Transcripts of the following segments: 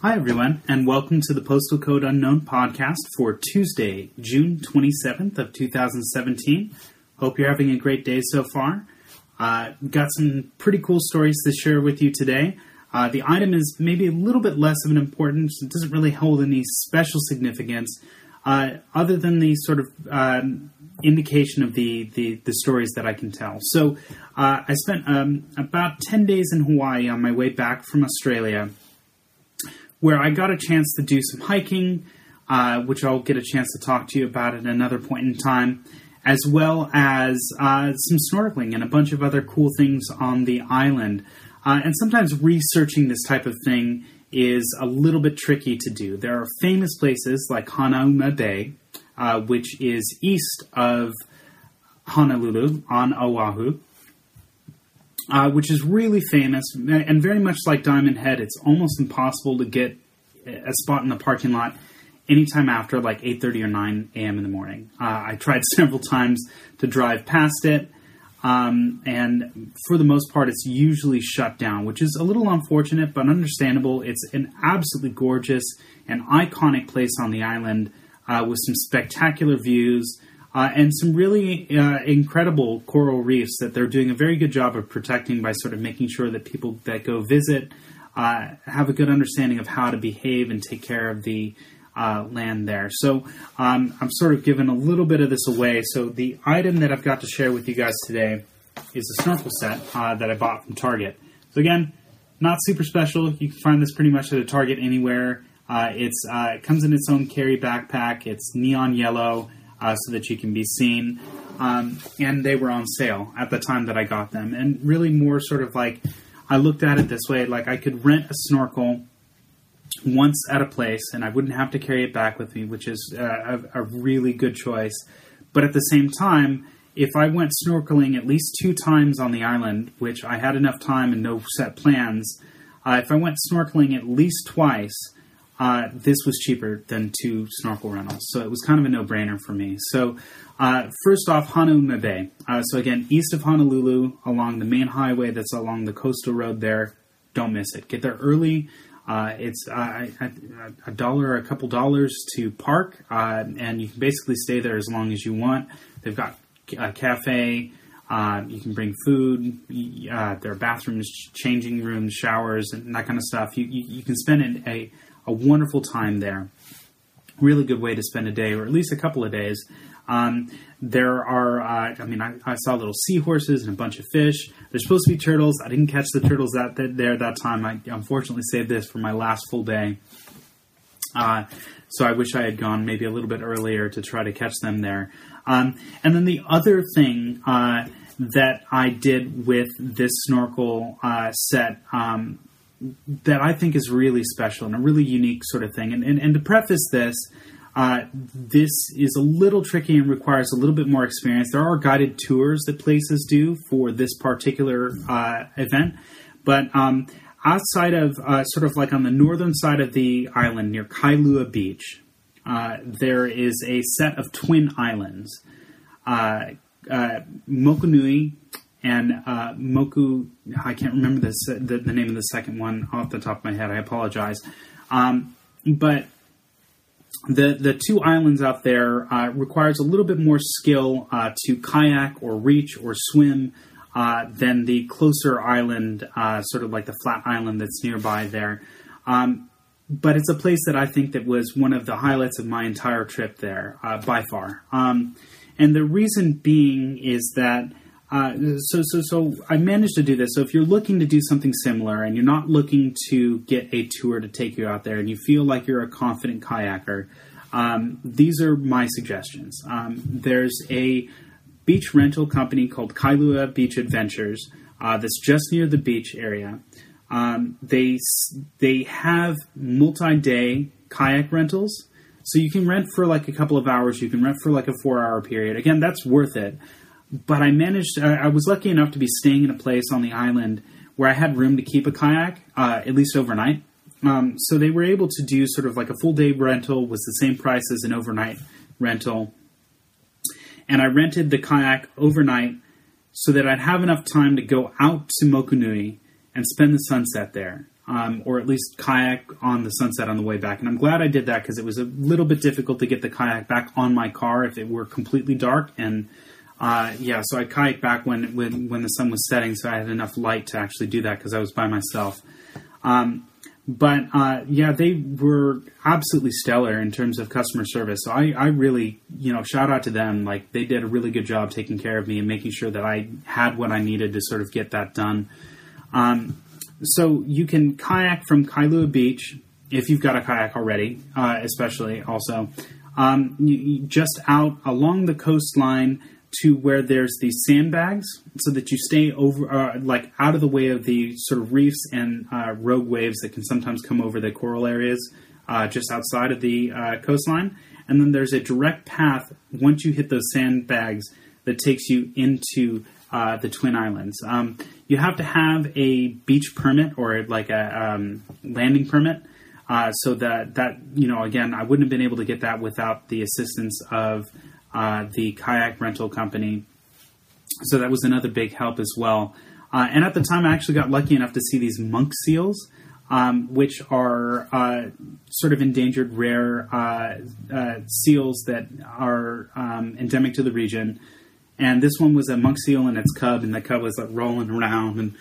Hi, everyone, and welcome to the Postal Code Unknown podcast for Tuesday, June 27th of 2017. Hope you're having a great day so far. Uh, got some pretty cool stories to share with you today. Uh, the item is maybe a little bit less of an importance. It doesn't really hold any special significance, uh, other than the sort of um, indication of the, the, the stories that I can tell. So, uh, I spent um, about 10 days in Hawaii on my way back from Australia where I got a chance to do some hiking, uh, which I'll get a chance to talk to you about at another point in time, as well as uh, some snorkeling and a bunch of other cool things on the island. Uh, and sometimes researching this type of thing is a little bit tricky to do. There are famous places like Hanauma Bay, uh, which is east of Honolulu on Oahu, uh, which is really famous and very much like Diamond Head. It's almost impossible to get a spot in the parking lot anytime after like 8.30 or 9 a.m. in the morning. Uh, I tried several times to drive past it, um, and for the most part, it's usually shut down, which is a little unfortunate but understandable. It's an absolutely gorgeous and iconic place on the island uh, with some spectacular views uh, and some really uh, incredible coral reefs that they're doing a very good job of protecting by sort of making sure that people that go visit uh, have a good understanding of how to behave and take care of the uh, land there. So um, I'm sort of giving a little bit of this away. So the item that I've got to share with you guys today is a snorkel set uh, that I bought from Target. So again, not super special. You can find this pretty much at a Target anywhere. Uh, it's it comes in its own carry backpack. It's neon yellow uh, so that you can be seen. Um, and they were on sale at the time that I got them. And really, more sort of like I looked at it this way like I could rent a snorkel once at a place and I wouldn't have to carry it back with me, which is uh, a, a really good choice. But at the same time, if I went snorkeling at least two times on the island, which I had enough time and no set plans, uh, if I went snorkeling at least twice, uh, this was cheaper than two snorkel rentals. So it was kind of a no brainer for me. So, uh, first off, Hanauma Bay. Uh, so, again, east of Honolulu, along the main highway that's along the coastal road there. Don't miss it. Get there early. Uh, it's uh, a dollar, or a couple dollars to park, uh, and you can basically stay there as long as you want. They've got a cafe. you can bring food. there are bathrooms, changing rooms, showers, and that kind of stuff. You, you, you can spend a a wonderful time there. Really good way to spend a day, or at least a couple of days. Um, there are, uh, I mean, I, I, saw little seahorses and a bunch of fish. There's supposed to be turtles. I didn't catch the turtles that, that there that time. I unfortunately saved this for my last full day. Uh, so I wish I had gone maybe a little bit earlier to try to catch them there. Um, and then the other thing uh, that I did with this snorkel uh, set um, that I think is really special and a really unique sort of thing. And, and, and to preface this, uh, this is a little tricky and requires a little bit more experience. There are guided tours that places do for this particular uh, event, but um, outside of uh, sort of like on the northern side of the island near Kailua Beach, uh, there is a set of twin islands. Uh, uh, Mokunui and uh, Moku. I can't remember this, the, the, name of the second one off the top of my head. I apologize. Um, but the the two islands out there uh, requires a little bit more skill uh, to kayak or reach or swim uh, than the closer island, uh, sort of like the flat island that's nearby there. Um, but it's a place that I think that was one of the highlights of my entire trip there uh, by far. Um, and the reason being is that uh, so, so, so I managed to do this. So, if you're looking to do something similar and you're not looking to get a tour to take you out there, and you feel like you're a confident kayaker, um, these are my suggestions. Um, there's a beach rental company called Kailua Beach Adventures uh, that's just near the beach area. Um, they they have multi-day kayak rentals, so you can rent for like a couple of hours. You can rent for like a four-hour period. Again, that's worth it but I managed. I, I was lucky enough to be staying in a place on the island where I had room to keep a kayak, uh, at least overnight. Um, so they were able to do sort of like a full day rental was the same price as an overnight rental, and I rented the kayak overnight so that I'd have enough time to go out to Mokunui and spend the sunset there. um, or at least kayak on the sunset on the way back. And I'm glad I did that because it was a little bit difficult to get the kayak back on my car if it were completely dark. And uh, yeah, so I kayaked back when, when when the sun was setting, so I had enough light to actually do that because I was by myself. Um, but uh, yeah, they were absolutely stellar in terms of customer service. So I, I really, you know, shout out to them. Like they did a really good job taking care of me and making sure that I had what I needed to sort of get that done. Um, so you can kayak from Kailua Beach if you've got a kayak already, uh, especially also um, you, you just out along the coastline to where there's these sandbags, so that you stay over, uh, like out of the way of the sort of reefs and uh, rogue waves that can sometimes come over the coral areas uh, just outside of the uh, coastline. And then there's a direct path once you hit those sandbags that takes you into uh, the Twin Islands. Um, you have to have a beach permit or like a um, landing permit. Uh, so that that you know again, I wouldn't have been able to get that without the assistance of uh, the kayak rental company. So that was another big help as well. Uh, and at the time, I actually got lucky enough to see these monk seals, um, which are uh, sort of endangered, rare uh, uh, seals that are um, endemic to the region. And this one was a monk seal and its cub, and the cub was like rolling around and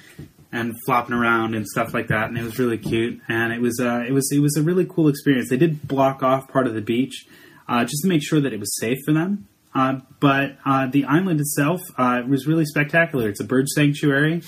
and flopping around and stuff like that, and it was really cute. And it was it was it was a really cool experience. They did block off part of the beach uh, just to make sure that it was safe for them. Uh, but uh, the island itself uh, was really spectacular. It's a bird sanctuary.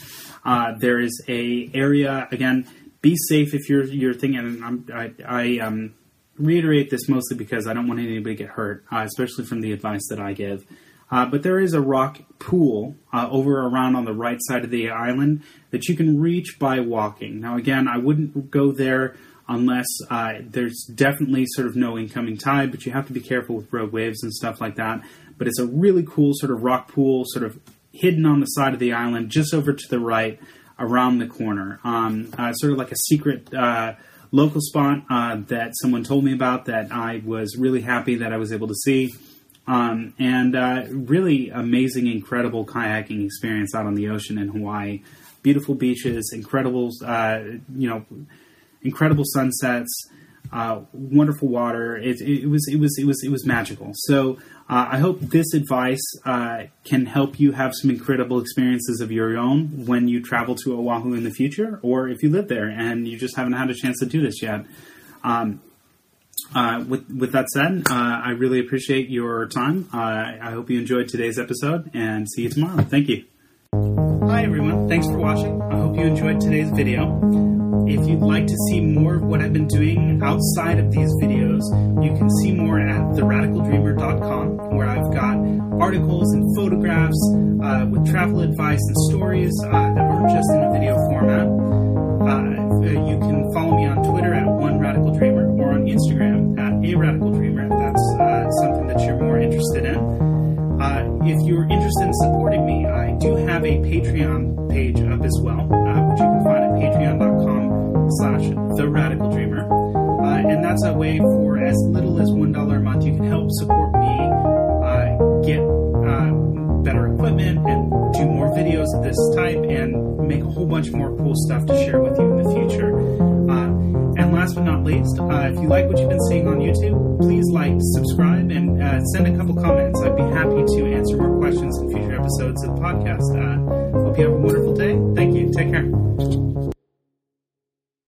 Uh, there is a area again. Be safe if you're you're thinking. I I, um, reiterate this mostly because I don't want anybody to get hurt, uh, especially from the advice that I give. but there is a rock pool over around on the right side of the island that you can reach by walking. Now, again, I wouldn't go there unless uh, there's definitely sort of no incoming tide, but you have to be careful with rogue waves and stuff like that. But it's a really cool sort of rock pool, sort of hidden on the side of the island, just over to the right, around the corner. Um, uh, sort of like a secret uh, local spot uh, that someone told me about that I was really happy that I was able to see. Um, and uh, really amazing, incredible kayaking experience out on the ocean in Hawaii. Beautiful beaches, incredible, uh, you know incredible sunsets, uh, wonderful water. It, it, was it was it was it was magical. So uh, I hope this advice uh, can help you have some incredible experiences of your own when you travel to Oahu in the future, or if you live there and you just haven't had a chance to do this yet. Um, uh, with with that said, uh, I really appreciate your time. Uh, I hope you enjoyed today's episode, and see you tomorrow. Thank you. Hi everyone, thanks for watching. I hope you enjoyed today's video. If you'd like to see more of what I've been doing outside of these videos, you can see more at theradicaldreamer.com, where I've got articles and photographs uh, with travel advice and stories uh, that aren't just in a video format. Uh, you can follow me on Twitter at one radical dreamer or on Instagram at ARadicalDreamer if that's uh, something that you're more interested in. Uh, if you're interested in supporting me, I do have a Patreon bunch more cool stuff to share with you in the future. Uh, and last but not least, uh, if you like what you've been seeing on YouTube, please like, subscribe, and uh, send a couple comments. I'd be happy to answer more questions in future episodes of the podcast. hope you have a wonderful day. Thank you. Take care.